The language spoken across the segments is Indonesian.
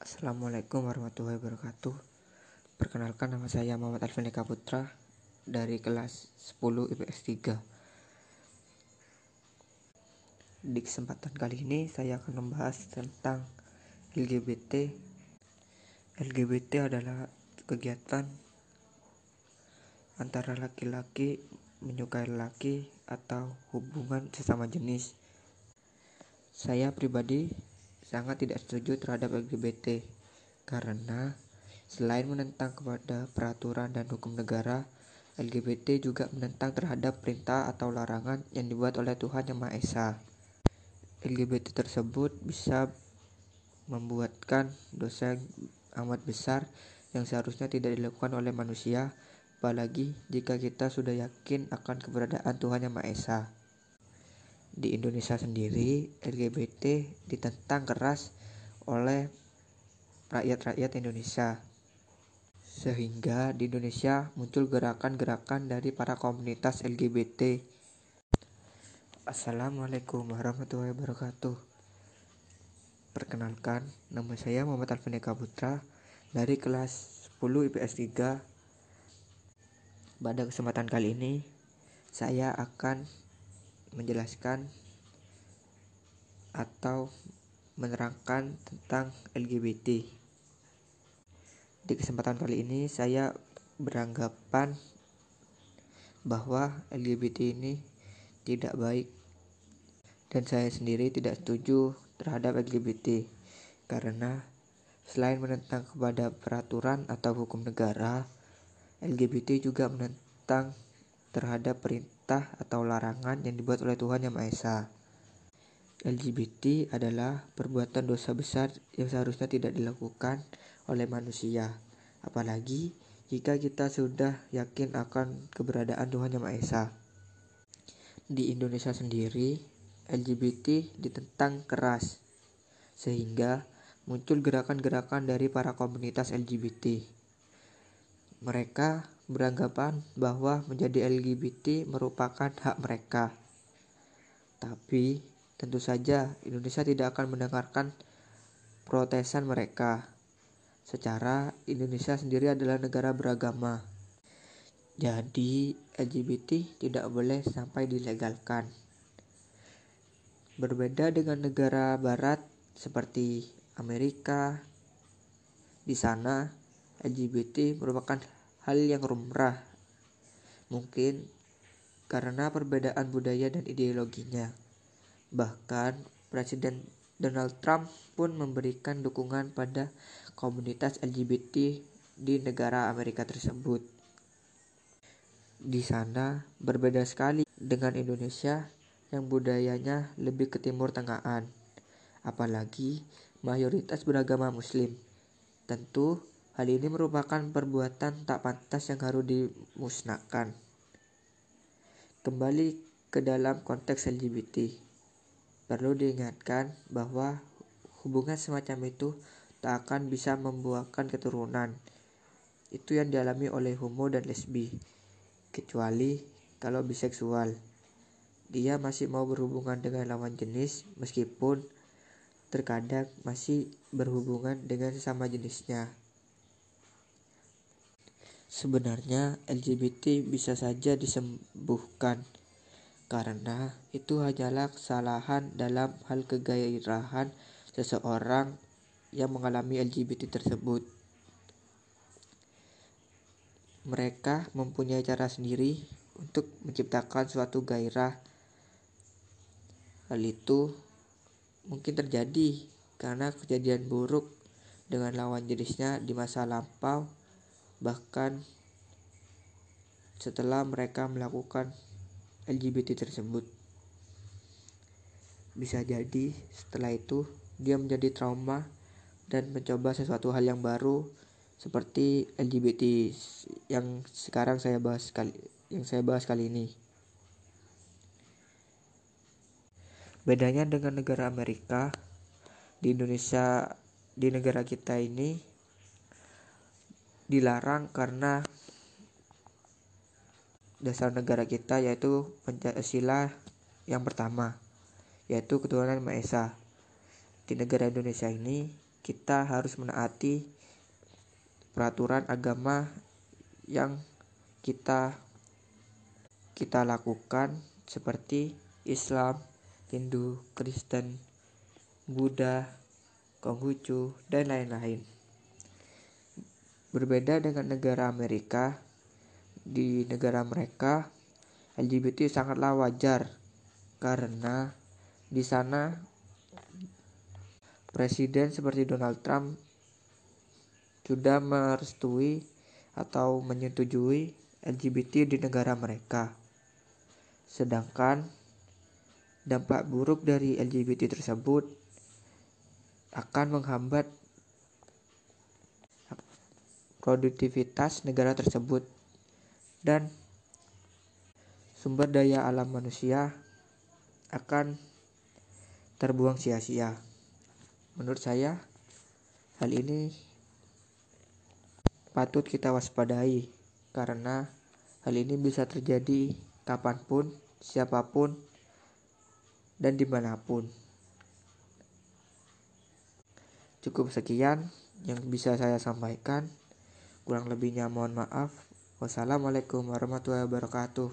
Assalamualaikum warahmatullahi wabarakatuh. Perkenalkan nama saya Muhammad Alvin Eka Putra Dari kelas 10 IPS 3 Di kesempatan kali ini saya akan membahas tentang LGBT LGBT adalah kegiatan antara laki-laki menyukai laki atau hubungan sesama jenis. Saya pribadi sangat tidak setuju terhadap LGBT karena selain menentang kepada peraturan dan hukum negara, LGBT juga menentang terhadap perintah atau larangan yang dibuat oleh Tuhan Yang Maha Esa. LGBT tersebut bisa membuatkan dosa yang amat besar yang seharusnya tidak dilakukan oleh manusia, apalagi jika kita sudah yakin akan keberadaan Tuhan Yang Maha Esa di Indonesia sendiri LGBT ditentang keras oleh rakyat-rakyat Indonesia. Sehingga di Indonesia muncul gerakan-gerakan dari para komunitas LGBT Assalamualaikum warahmatullahi wabarakatuh. Perkenalkan, nama saya Muhammad Alvineka Putra dari kelas 10 IPS 3 Pada kesempatan kali ini, saya akan menjelaskan atau menerangkan tentang LGBT. Di kesempatan kali ini saya beranggapan bahwa LGBT ini tidak baik dan saya sendiri tidak setuju terhadap LGBT karena selain menentang kepada peraturan atau hukum negara, LGBT juga menentang terhadap perintah perintah atau larangan yang dibuat oleh Tuhan Yang Maha Esa. LGBT adalah perbuatan dosa besar yang seharusnya tidak dilakukan oleh manusia. Apalagi jika kita sudah yakin akan keberadaan Tuhan Yang Maha Esa. Di Indonesia sendiri, LGBT ditentang keras, sehingga muncul gerakan-gerakan dari para komunitas LGBT. Mereka beranggapan bahwa menjadi LGBT merupakan hak mereka. Tapi tentu saja Indonesia tidak akan mendengarkan protesan mereka. Secara Indonesia sendiri adalah negara beragama. Jadi LGBT tidak boleh sampai dilegalkan. Berbeda dengan negara barat seperti Amerika, di sana LGBT merupakan hal yang lumrah. Mungkin karena perbedaan budaya dan ideologinya. Bahkan Presiden Donald Trump pun memberikan dukungan pada komunitas LGBT di negara Amerika tersebut. Di sana berbeda sekali dengan Indonesia yang budayanya lebih ke timur tengahan. Apalagi mayoritas beragama muslim. Tentu Hal ini merupakan perbuatan tak pantas yang harus dimusnahkan. Kembali ke dalam konteks LGBT. Perlu diingatkan bahwa hubungan semacam itu tak akan bisa membuahkan keturunan. Itu yang dialami oleh homo dan lesbi. Kecuali kalau biseksual. Dia masih mau berhubungan dengan lawan jenis meskipun terkadang masih berhubungan dengan sesama jenisnya. Sebenarnya LGBT bisa saja disembuhkan karena itu hanyalah kesalahan dalam hal kegairahan seseorang yang mengalami LGBT tersebut. Mereka mempunyai cara sendiri untuk menciptakan suatu gairah. Hal itu mungkin terjadi karena kejadian buruk dengan lawan jenisnya di masa lampau bahkan setelah mereka melakukan LGBT tersebut. Bisa jadi setelah itu dia menjadi trauma dan mencoba sesuatu hal yang baru seperti LGBT yang sekarang saya bahas kali yang saya bahas kali ini. Bedanya dengan negara Amerika di Indonesia di negara kita ini dilarang karena dasar negara kita yaitu Pancasila yang pertama yaitu ketuhanan Maha Esa. Di negara Indonesia ini kita harus menaati peraturan agama yang kita kita lakukan seperti Islam, Hindu, Kristen, Buddha, Konghucu, dan lain-lain. Berbeda dengan negara Amerika, di negara mereka LGBT sangatlah wajar karena di sana presiden seperti Donald Trump sudah merestui atau menyetujui LGBT di negara mereka. Sedangkan dampak buruk dari LGBT tersebut akan menghambat produktivitas negara tersebut dan sumber daya alam manusia akan terbuang sia-sia. Menurut saya, hal ini patut kita waspadai karena hal ini bisa terjadi kapan pun, siapa pun, dan di mana pun. Cukup sekian yang bisa saya sampaikan. Kurang lebihnya mohon maaf. Wassalamualaikum warahmatullahi wabarakatuh.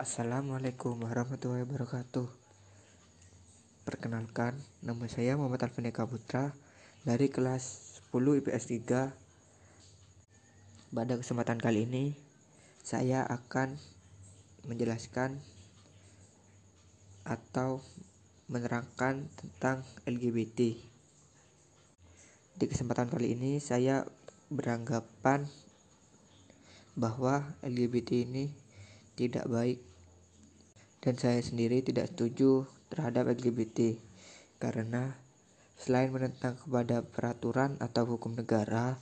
Assalamualaikum warahmatullahi wabarakatuh. Perkenalkan, nama saya Muhammad Alvineka Putra dari kelas 10 IPS 3. Pada kesempatan kali ini, saya akan menjelaskan atau menerangkan tentang LGBT. Di kesempatan kali ini saya beranggapan bahwa LGBT ini tidak baik dan saya sendiri tidak setuju terhadap LGBT karena selain menentang kepada peraturan atau hukum negara,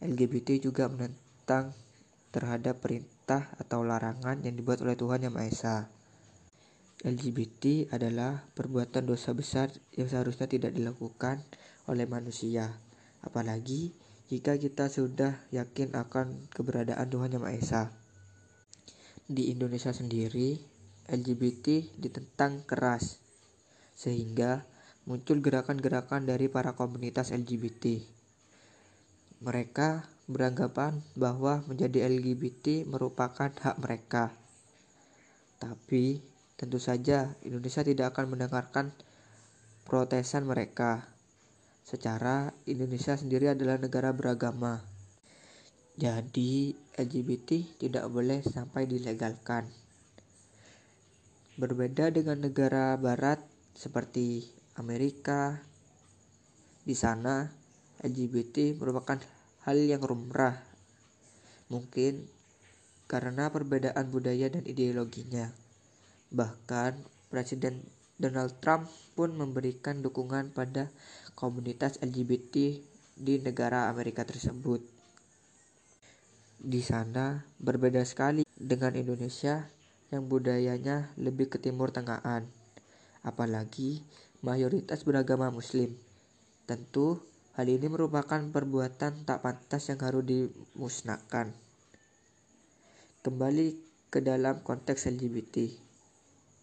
LGBT juga menentang terhadap perintah atau larangan yang dibuat oleh Tuhan Yang Maha Esa. LGBT adalah perbuatan dosa besar yang seharusnya tidak dilakukan oleh manusia, apalagi jika kita sudah yakin akan keberadaan Tuhan Yang Maha Esa. Di Indonesia sendiri, LGBT ditentang keras, sehingga muncul gerakan-gerakan dari para komunitas LGBT. Mereka beranggapan bahwa menjadi LGBT merupakan hak mereka. Tapi Tentu saja Indonesia tidak akan mendengarkan protesan mereka. Secara Indonesia sendiri adalah negara beragama. Jadi LGBT tidak boleh sampai dilegalkan. Berbeda dengan negara barat seperti Amerika, di sana LGBT merupakan hal yang lumrah. Mungkin karena perbedaan budaya dan ideologinya. Bahkan Presiden Donald Trump pun memberikan dukungan pada komunitas LGBT di negara Amerika tersebut. Di sana berbeda sekali dengan Indonesia yang budayanya lebih ke timur tengahan. Apalagi mayoritas beragama muslim. Tentu hal ini merupakan perbuatan tak pantas yang harus dimusnahkan. Kembali ke dalam konteks LGBT.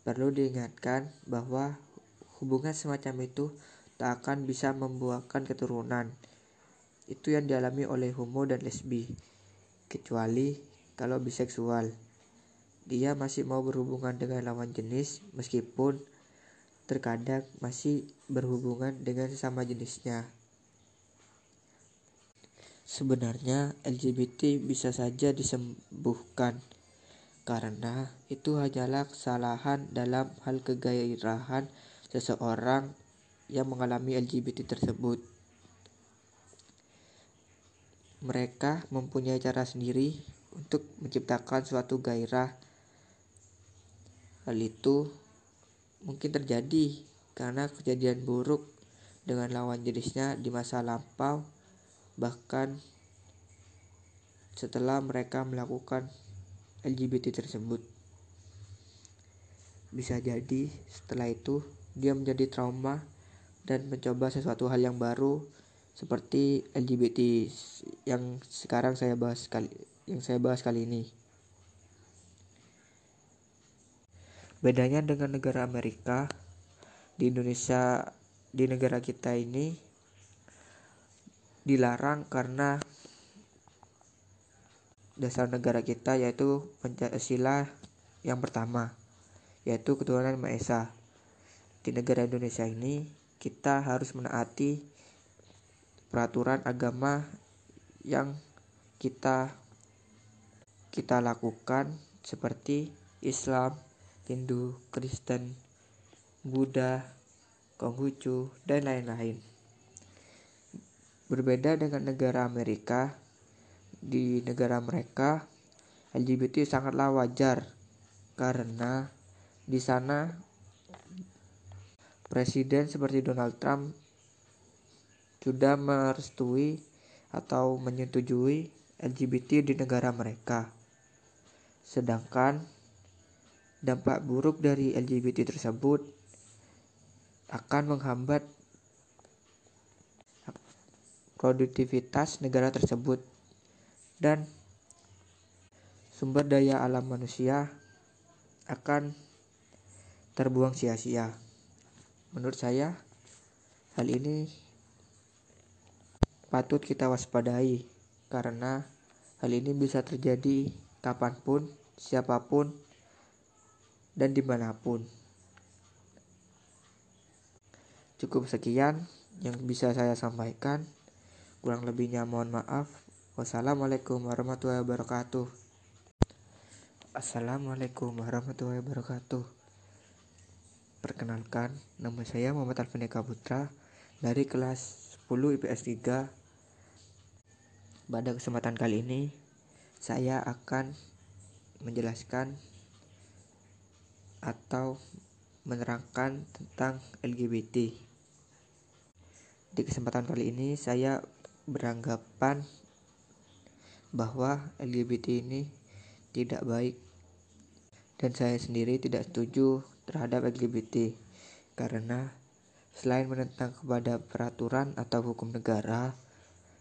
Perlu diingatkan bahwa hubungan semacam itu tak akan bisa membuahkan keturunan. Itu yang dialami oleh homo dan lesbi, kecuali kalau biseksual. Dia masih mau berhubungan dengan lawan jenis meskipun terkadang masih berhubungan dengan sesama jenisnya. Sebenarnya LGBT bisa saja disembuhkan karena itu hanyalah kesalahan dalam hal kegairahan seseorang yang mengalami LGBT tersebut. Mereka mempunyai cara sendiri untuk menciptakan suatu gairah. Hal itu mungkin terjadi karena kejadian buruk dengan lawan jenisnya di masa lampau, bahkan setelah mereka melakukan LGBT tersebut. Bisa jadi setelah itu dia menjadi trauma dan mencoba sesuatu hal yang baru seperti LGBT yang sekarang saya bahas kali yang saya bahas kali ini. Bedanya dengan negara Amerika, di Indonesia di negara kita ini dilarang karena dasar negara kita yaitu Pancasila yang pertama yaitu ketuhanan Maha Esa. Di negara Indonesia ini kita harus menaati peraturan agama yang kita kita lakukan seperti Islam, Hindu, Kristen, Buddha, Konghucu, dan lain-lain. Berbeda dengan negara Amerika, di negara mereka LGBT sangatlah wajar karena di sana presiden seperti Donald Trump sudah merestui atau menyetujui LGBT di negara mereka. Sedangkan dampak buruk dari LGBT tersebut akan menghambat produktivitas negara tersebut dan sumber daya alam manusia akan terbuang sia-sia. Menurut saya, hal ini patut kita waspadai karena hal ini bisa terjadi kapan pun, siapa pun, dan di mana pun. Cukup sekian yang bisa saya sampaikan. Kurang lebihnya mohon maaf. Wassalamualaikum warahmatullahi wabarakatuh. Assalamualaikum warahmatullahi wabarakatuh. Perkenalkan, nama saya Muhammad Alfinika Putra dari kelas 10 IPS 3 pada kesempatan kali ini saya akan menjelaskan atau menerangkan tentang LGBT. Di kesempatan kali ini saya beranggapan bahwa LGBT ini tidak baik dan saya sendiri tidak setuju terhadap LGBT karena selain menentang kepada peraturan atau hukum negara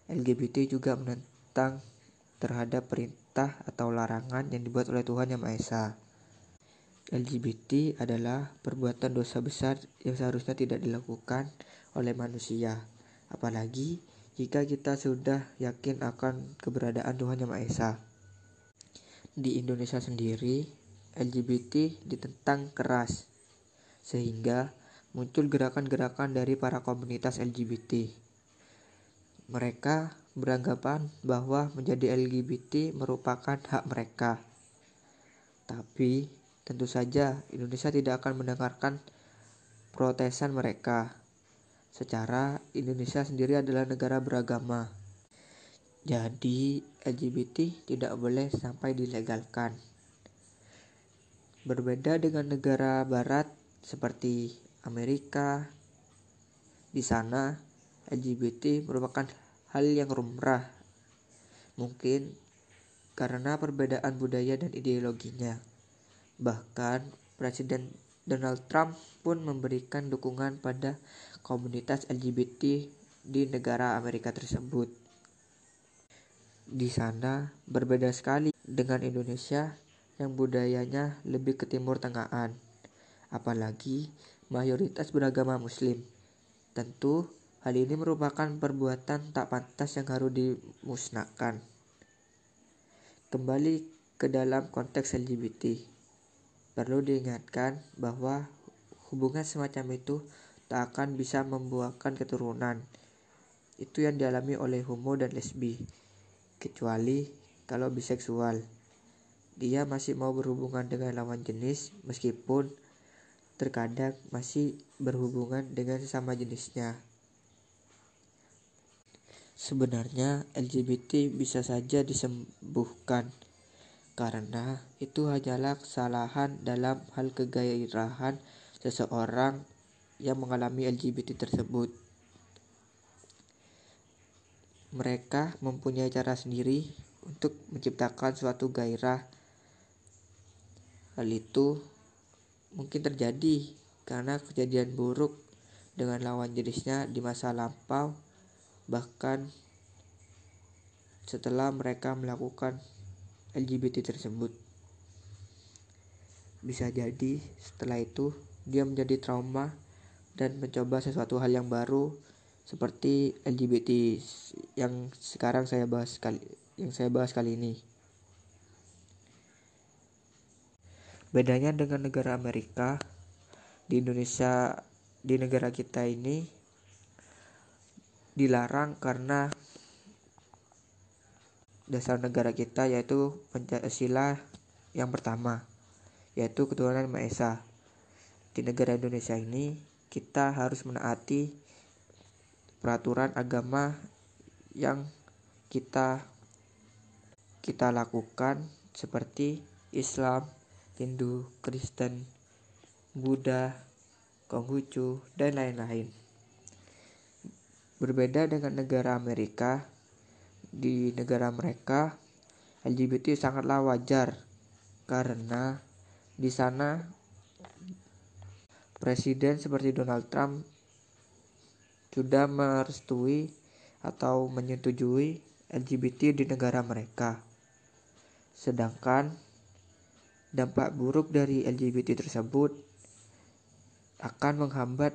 LGBT juga menentang terhadap perintah atau larangan yang dibuat oleh Tuhan Yang Maha Esa. LGBT adalah perbuatan dosa besar yang seharusnya tidak dilakukan oleh manusia, apalagi jika kita sudah yakin akan keberadaan Tuhan Yang Maha Esa. Di Indonesia sendiri, LGBT ditentang keras, sehingga muncul gerakan-gerakan dari para komunitas LGBT mereka beranggapan bahwa menjadi LGBT merupakan hak mereka. Tapi tentu saja Indonesia tidak akan mendengarkan protesan mereka. Secara Indonesia sendiri adalah negara beragama. Jadi LGBT tidak boleh sampai dilegalkan. Berbeda dengan negara barat seperti Amerika, di sana LGBT merupakan hal yang lumrah. Mungkin karena perbedaan budaya dan ideologinya. Bahkan Presiden Donald Trump pun memberikan dukungan pada komunitas LGBT di negara Amerika tersebut. Di sana berbeda sekali dengan Indonesia yang budayanya lebih ke timur tengahan. Apalagi mayoritas beragama muslim. Tentu Hal ini merupakan perbuatan tak pantas yang harus dimusnahkan. Kembali ke dalam konteks LGBT. Perlu diingatkan bahwa hubungan semacam itu tak akan bisa membuahkan keturunan. Itu yang dialami oleh homo dan lesbi. Kecuali kalau biseksual. Dia masih mau berhubungan dengan lawan jenis meskipun terkadang masih berhubungan dengan sesama jenisnya. Sebenarnya LGBT bisa saja disembuhkan karena itu hanyalah kesalahan dalam hal kegairahan seseorang yang mengalami LGBT tersebut. Mereka mempunyai cara sendiri untuk menciptakan suatu gairah. Hal itu mungkin terjadi karena kejadian buruk dengan lawan jenisnya di masa lampau bahkan setelah mereka melakukan LGBT tersebut. Bisa jadi setelah itu dia menjadi trauma dan mencoba sesuatu hal yang baru seperti LGBT yang sekarang saya bahas kali yang saya bahas kali ini. Bedanya dengan negara Amerika, di Indonesia di negara kita ini dilarang karena dasar negara kita yaitu Pancasila yang pertama yaitu ketuhanan Maha Esa. Di negara Indonesia ini kita harus menaati peraturan agama yang kita kita lakukan seperti Islam, Hindu, Kristen, Buddha, Konghucu, dan lain-lain. Berbeda dengan negara Amerika, di negara mereka LGBT sangatlah wajar karena di sana presiden seperti Donald Trump sudah merestui atau menyetujui LGBT di negara mereka. Sedangkan dampak buruk dari LGBT tersebut akan menghambat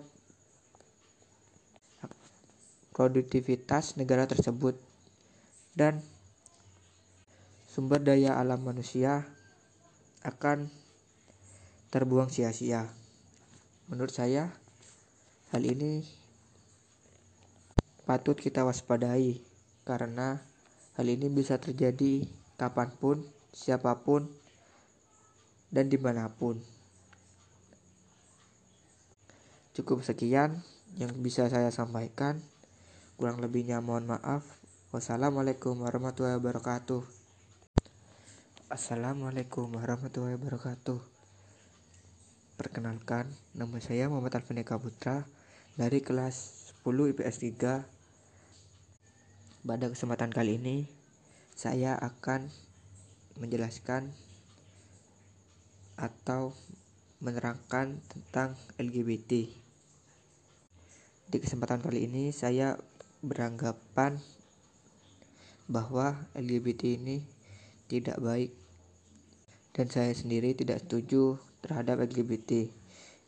produktivitas negara tersebut dan sumber daya alam manusia akan terbuang sia-sia. Menurut saya, hal ini patut kita waspadai karena hal ini bisa terjadi kapan pun, siapa pun, dan di mana pun. Cukup sekian yang bisa saya sampaikan. Kurang lebihnya mohon maaf. Wassalamualaikum warahmatullahi wabarakatuh. Assalamualaikum warahmatullahi wabarakatuh. Perkenalkan, nama saya Muhammad Alvin Eka Putra dari kelas 10 IPS 3. Pada kesempatan kali ini, saya akan menjelaskan atau menerangkan tentang LGBT. Di kesempatan kali ini, saya beranggapan bahwa LGBT ini tidak baik dan saya sendiri tidak setuju terhadap LGBT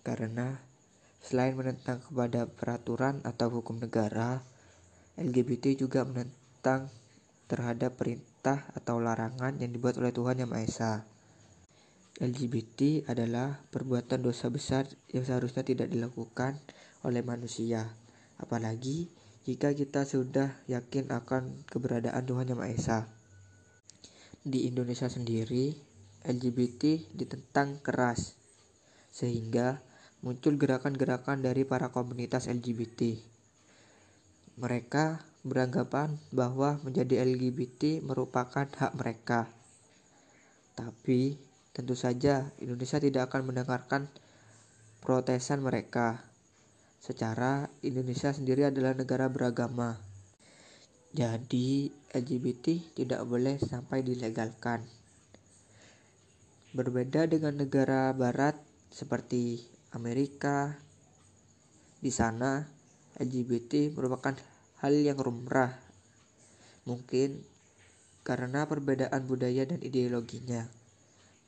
karena selain menentang kepada peraturan atau hukum negara, LGBT juga menentang terhadap perintah atau larangan yang dibuat oleh Tuhan Yang Maha Esa. LGBT adalah perbuatan dosa besar yang seharusnya tidak dilakukan oleh manusia, apalagi jika kita sudah yakin akan keberadaan Tuhan Yang Maha Esa. Di Indonesia sendiri, LGBT ditentang keras, sehingga muncul gerakan-gerakan dari para komunitas LGBT. Mereka beranggapan bahwa menjadi LGBT merupakan hak mereka. Tapi tentu saja Indonesia tidak akan mendengarkan protesan mereka. Secara Indonesia sendiri adalah negara beragama. Jadi LGBT tidak boleh sampai dilegalkan. Berbeda dengan negara barat seperti Amerika, di sana LGBT merupakan hal yang lumrah. Mungkin karena perbedaan budaya dan ideologinya.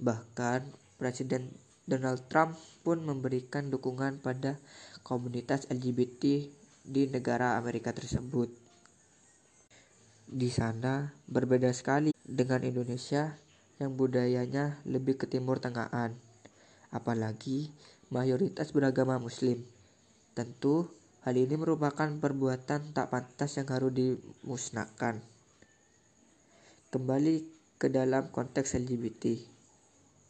Bahkan Presiden Donald Trump pun memberikan dukungan pada komunitas LGBT di negara Amerika tersebut. Di sana berbeda sekali dengan Indonesia yang budayanya lebih ke timur tengahan. Apalagi mayoritas beragama muslim. Tentu hal ini merupakan perbuatan tak pantas yang harus dimusnahkan. Kembali ke dalam konteks LGBT.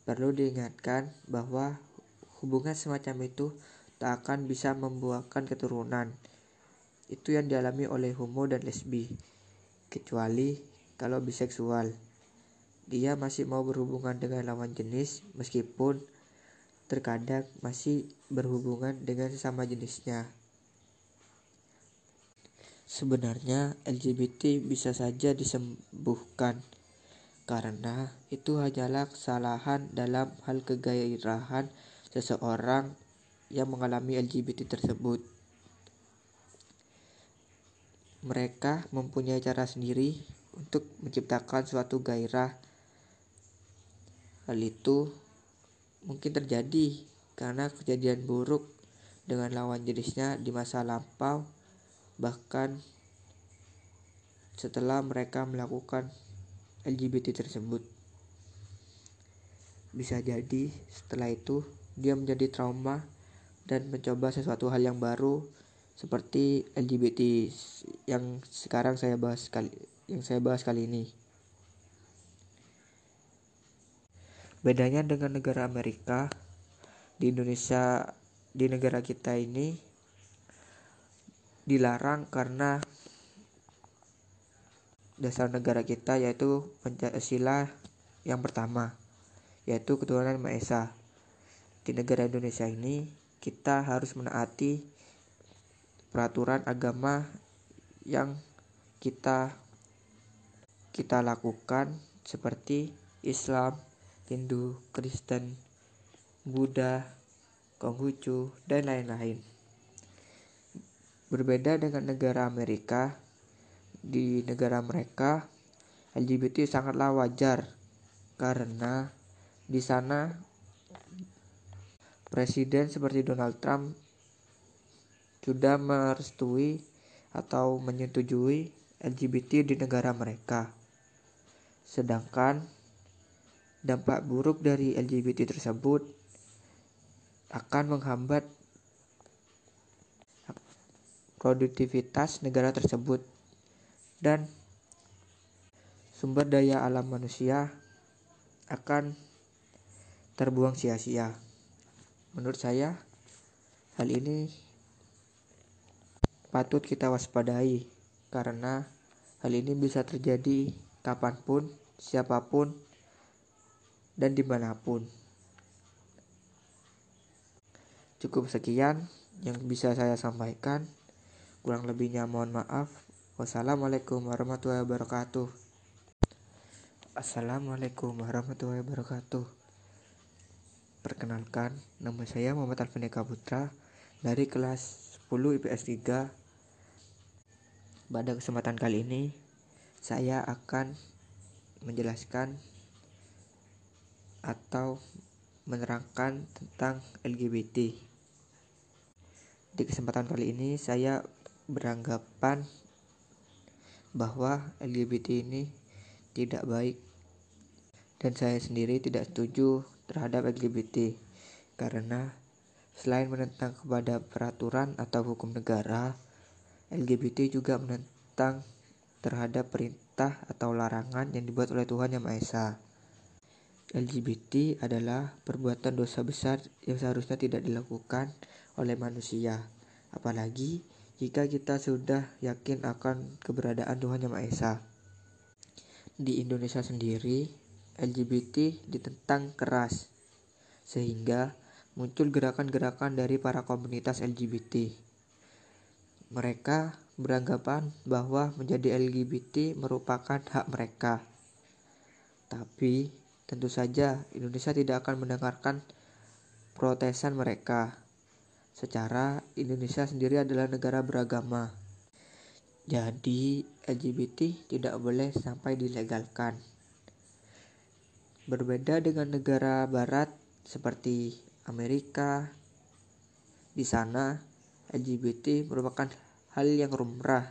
Perlu diingatkan bahwa hubungan semacam itu tak akan bisa membuahkan keturunan. Itu yang dialami oleh homo dan lesbi, kecuali kalau biseksual dia masih mau berhubungan dengan lawan jenis meskipun terkadang masih berhubungan dengan sesama jenisnya. Sebenarnya LGBT bisa saja disembuhkan karena itu hanyalah kesalahan dalam hal kegairahan seseorang yang mengalami LGBT tersebut. Mereka mempunyai cara sendiri untuk menciptakan suatu gairah Hal itu mungkin terjadi karena kejadian buruk dengan lawan jenisnya di masa lampau, bahkan setelah mereka melakukan LGBT tersebut. Bisa jadi setelah itu dia menjadi trauma dan mencoba sesuatu hal yang baru seperti LGBT yang sekarang saya bahas kali yang saya bahas kali ini. Bedanya dengan negara Amerika, di Indonesia, di negara kita ini dilarang karena dasar negara kita yaitu Pancasila yang pertama, yaitu ketuhanan Maha Esa. Di negara Indonesia ini kita harus menaati peraturan agama yang kita kita lakukan seperti Islam, Hindu, Kristen, Buddha, Konghucu, dan lain-lain. Berbeda dengan negara Amerika, di negara mereka LGBT sangatlah wajar karena di sana presiden seperti Donald Trump sudah merestui atau menyetujui LGBT di negara mereka. Sedangkan dampak buruk dari LGBT tersebut akan menghambat produktivitas negara tersebut dan sumber daya alam manusia akan terbuang sia-sia. Menurut saya, hal ini patut kita waspadai karena hal ini bisa terjadi kapan pun, siapa pun, dan di mana pun. Cukup sekian yang bisa saya sampaikan. Kurang lebihnya mohon maaf. Wassalamualaikum warahmatullahi wabarakatuh. Assalamualaikum warahmatullahi wabarakatuh. Perkenalkan, nama saya Muhammad Alfinika Putra dari kelas 10 IPS 3. Pada kesempatan kali ini, saya akan menjelaskan atau menerangkan tentang LGBT. Di kesempatan kali ini saya beranggapan bahwa LGBT ini tidak baik dan saya sendiri tidak setuju terhadap LGBT karena selain menentang kepada peraturan atau hukum negara, LGBT juga menentang terhadap perintah atau larangan yang dibuat oleh Tuhan Yang Maha Esa. LGBT adalah perbuatan dosa besar yang seharusnya tidak dilakukan oleh manusia. Apalagi jika kita sudah yakin akan keberadaan Tuhan Yang Maha Esa. Di Indonesia sendiri, LGBT ditentang keras, sehingga muncul gerakan-gerakan dari para komunitas LGBT. Mereka beranggapan bahwa menjadi LGBT merupakan hak mereka. Tapi Tentu saja Indonesia tidak akan mendengarkan protesan mereka. Secara Indonesia sendiri adalah negara beragama. Jadi LGBT tidak boleh sampai dilegalkan. Berbeda dengan negara barat seperti Amerika, di sana LGBT merupakan hal yang lumrah.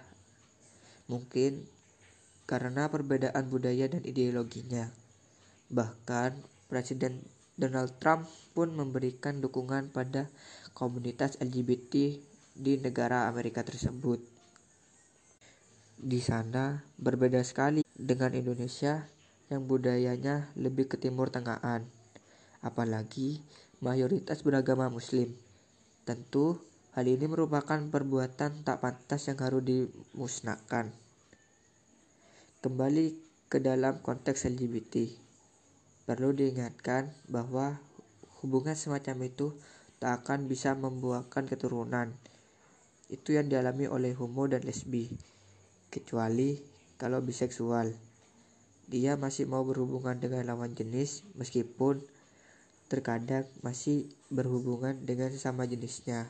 Mungkin karena perbedaan budaya dan ideologinya. Bahkan Presiden Donald Trump pun memberikan dukungan pada komunitas LGBT di negara Amerika tersebut. Di sana berbeda sekali dengan Indonesia yang budayanya lebih ke timur tengahan. Apalagi mayoritas beragama muslim. Tentu hal ini merupakan perbuatan tak pantas yang harus dimusnahkan. Kembali ke dalam konteks LGBT. Perlu diingatkan bahwa hubungan semacam itu tak akan bisa membuahkan keturunan. Itu yang dialami oleh homo dan lesbi, kecuali kalau biseksual. Dia masih mau berhubungan dengan lawan jenis meskipun terkadang masih berhubungan dengan sesama jenisnya.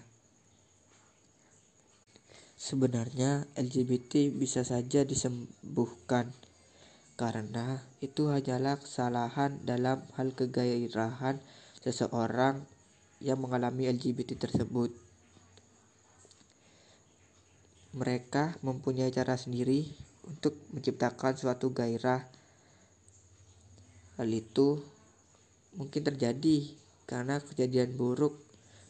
Sebenarnya LGBT bisa saja disembuhkan karena itu hanyalah kesalahan dalam hal kegairahan seseorang yang mengalami LGBT tersebut. mereka mempunyai cara sendiri untuk menciptakan suatu gairah. Hal itu mungkin terjadi karena kejadian buruk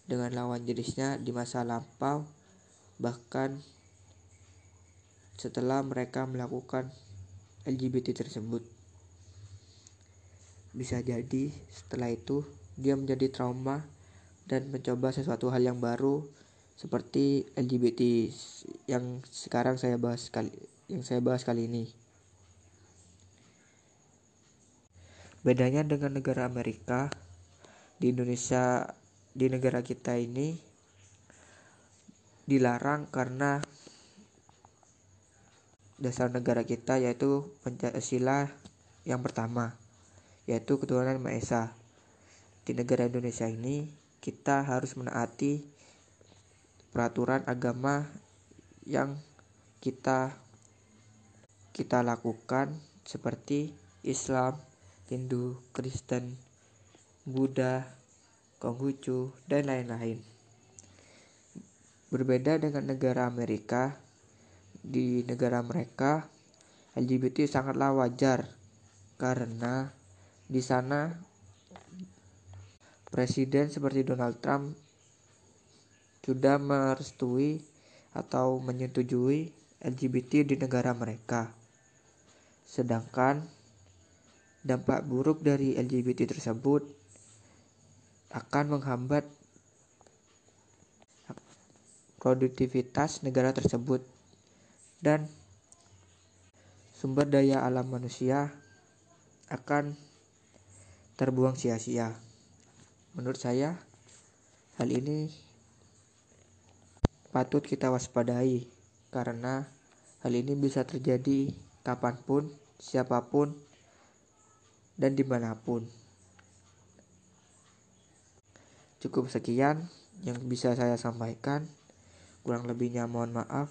dengan lawan jenisnya di masa lampau, bahkan setelah mereka melakukan LGBT tersebut. Bisa jadi setelah itu dia menjadi trauma dan mencoba sesuatu hal yang baru seperti LGBT yang sekarang saya bahas kali yang saya bahas kali ini. Bedanya dengan negara Amerika, di Indonesia di negara kita ini dilarang karena dasar negara kita yaitu Pancasila yang pertama yaitu ketuhanan Maha Esa. Di negara Indonesia ini kita harus menaati peraturan agama yang kita kita lakukan seperti Islam, Hindu, Kristen, Buddha, Konghucu, dan lain-lain. Berbeda dengan negara Amerika, di negara mereka LGBT sangatlah wajar karena di sana presiden seperti Donald Trump sudah merestui atau menyetujui LGBT di negara mereka. Sedangkan dampak buruk dari LGBT tersebut akan menghambat produktivitas negara tersebut dan sumber daya alam manusia akan terbuang sia-sia. Menurut saya, hal ini patut kita waspadai karena hal ini bisa terjadi kapan pun siapa pun, dan di mana pun. Cukup sekian yang bisa saya sampaikan. Kurang lebihnya mohon maaf.